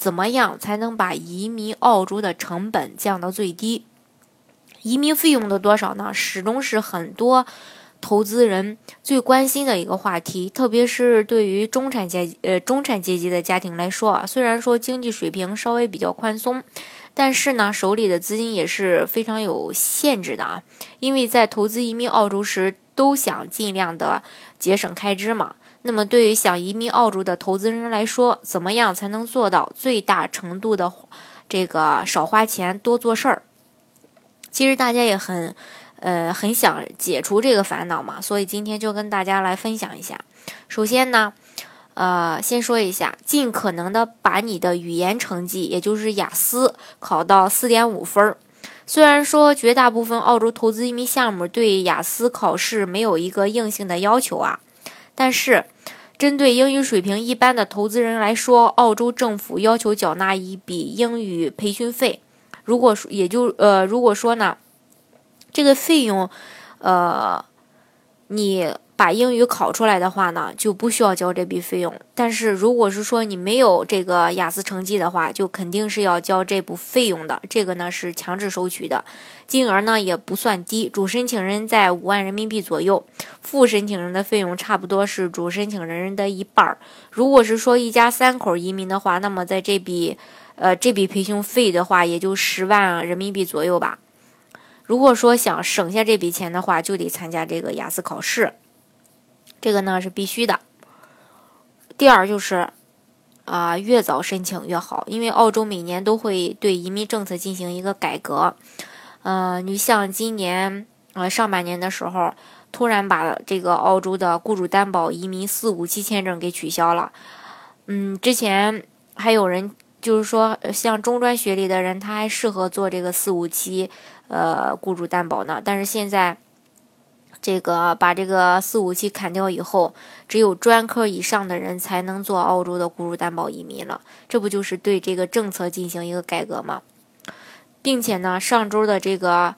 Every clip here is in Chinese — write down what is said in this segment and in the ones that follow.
怎么样才能把移民澳洲的成本降到最低？移民费用的多少呢？始终是很多投资人最关心的一个话题，特别是对于中产阶呃中产阶级的家庭来说啊，虽然说经济水平稍微比较宽松，但是呢，手里的资金也是非常有限制的啊，因为在投资移民澳洲时，都想尽量的节省开支嘛。那么，对于想移民澳洲的投资人来说，怎么样才能做到最大程度的这个少花钱多做事儿？其实大家也很，呃，很想解除这个烦恼嘛，所以今天就跟大家来分享一下。首先呢，呃，先说一下，尽可能的把你的语言成绩，也就是雅思，考到四点五分儿。虽然说绝大部分澳洲投资移民项目对雅思考试没有一个硬性的要求啊。但是，针对英语水平一般的投资人来说，澳洲政府要求缴纳一笔英语培训费。如果说，也就呃，如果说呢，这个费用，呃，你。把英语考出来的话呢，就不需要交这笔费用。但是如果是说你没有这个雅思成绩的话，就肯定是要交这部费用的。这个呢是强制收取的，金额呢也不算低，主申请人在五万人民币左右，副申请人的费用差不多是主申请人的一半儿。如果是说一家三口移民的话，那么在这笔，呃，这笔培训费的话，也就十万人民币左右吧。如果说想省下这笔钱的话，就得参加这个雅思考试。这个呢是必须的。第二就是，啊，越早申请越好，因为澳洲每年都会对移民政策进行一个改革。呃，你像今年呃上半年的时候，突然把这个澳洲的雇主担保移民四五七签证给取消了。嗯，之前还有人就是说，像中专学历的人，他还适合做这个四五七呃雇主担保呢，但是现在。这个把这个四五七砍掉以后，只有专科以上的人才能做澳洲的雇主担保移民了。这不就是对这个政策进行一个改革吗？并且呢，上周的这个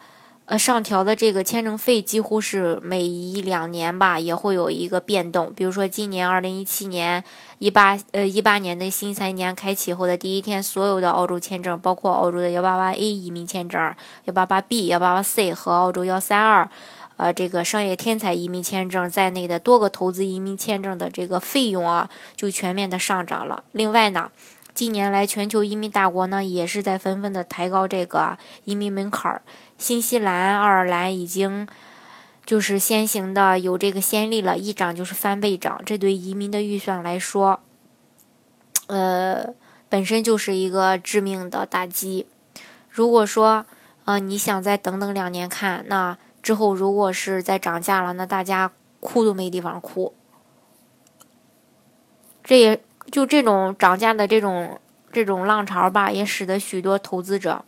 呃上调的这个签证费几乎是每一两年吧也会有一个变动。比如说今年二零一七年一八呃一八年的新财年开启后的第一天，所有的澳洲签证，包括澳洲的幺八八 A 移民签证、幺八八 B、幺八八 C 和澳洲幺三二。呃，这个商业天才移民签证在内的多个投资移民签证的这个费用啊，就全面的上涨了。另外呢，近年来全球移民大国呢，也是在纷纷的抬高这个移民门槛儿。新西兰、爱尔兰已经就是先行的有这个先例了，一涨就是翻倍涨。这对移民的预算来说，呃，本身就是一个致命的打击。如果说呃你想再等等两年看那。之后，如果是再涨价了，那大家哭都没地方哭。这也就这种涨价的这种这种浪潮吧，也使得许多投资者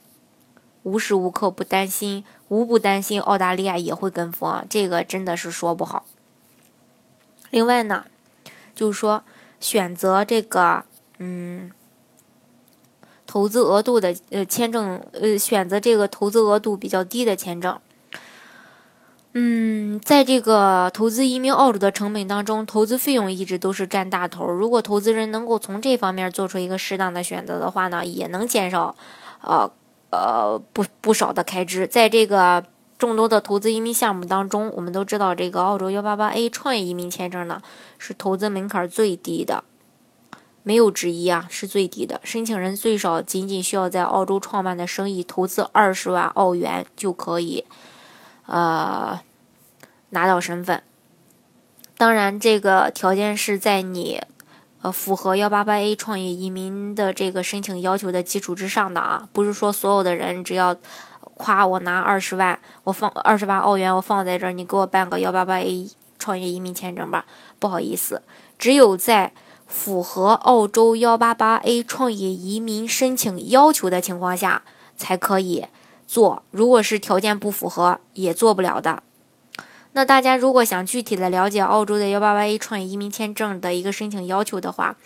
无时无刻不担心，无不担心澳大利亚也会跟风。这个真的是说不好。另外呢，就是说选择这个嗯投资额度的呃签证呃选择这个投资额度比较低的签证。嗯，在这个投资移民澳洲的成本当中，投资费用一直都是占大头。如果投资人能够从这方面做出一个适当的选择的话呢，也能减少，呃呃不不少的开支。在这个众多的投资移民项目当中，我们都知道这个澳洲幺八八 A 创业移民签证呢是投资门槛最低的，没有之一啊，是最低的。申请人最少仅仅需要在澳洲创办的生意投资二十万澳元就可以。呃，拿到身份，当然这个条件是在你呃符合幺八八 A 创业移民的这个申请要求的基础之上的啊，不是说所有的人只要夸我拿二十万，我放二十万澳元我放在这儿，你给我办个幺八八 A 创业移民签证吧，不好意思，只有在符合澳洲幺八八 A 创业移民申请要求的情况下。才可以做，如果是条件不符合，也做不了的。那大家如果想具体的了解澳洲的幺八八 A 创业移民签证的一个申请要求的话，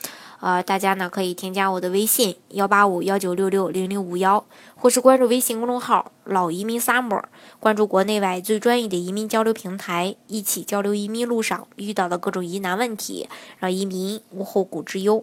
呃，大家呢可以添加我的微信幺八五幺九六六零零五幺，或是关注微信公众号“老移民 summer”，关注国内外最专业的移民交流平台，一起交流移民路上遇到的各种疑难问题，让移民无后顾之忧。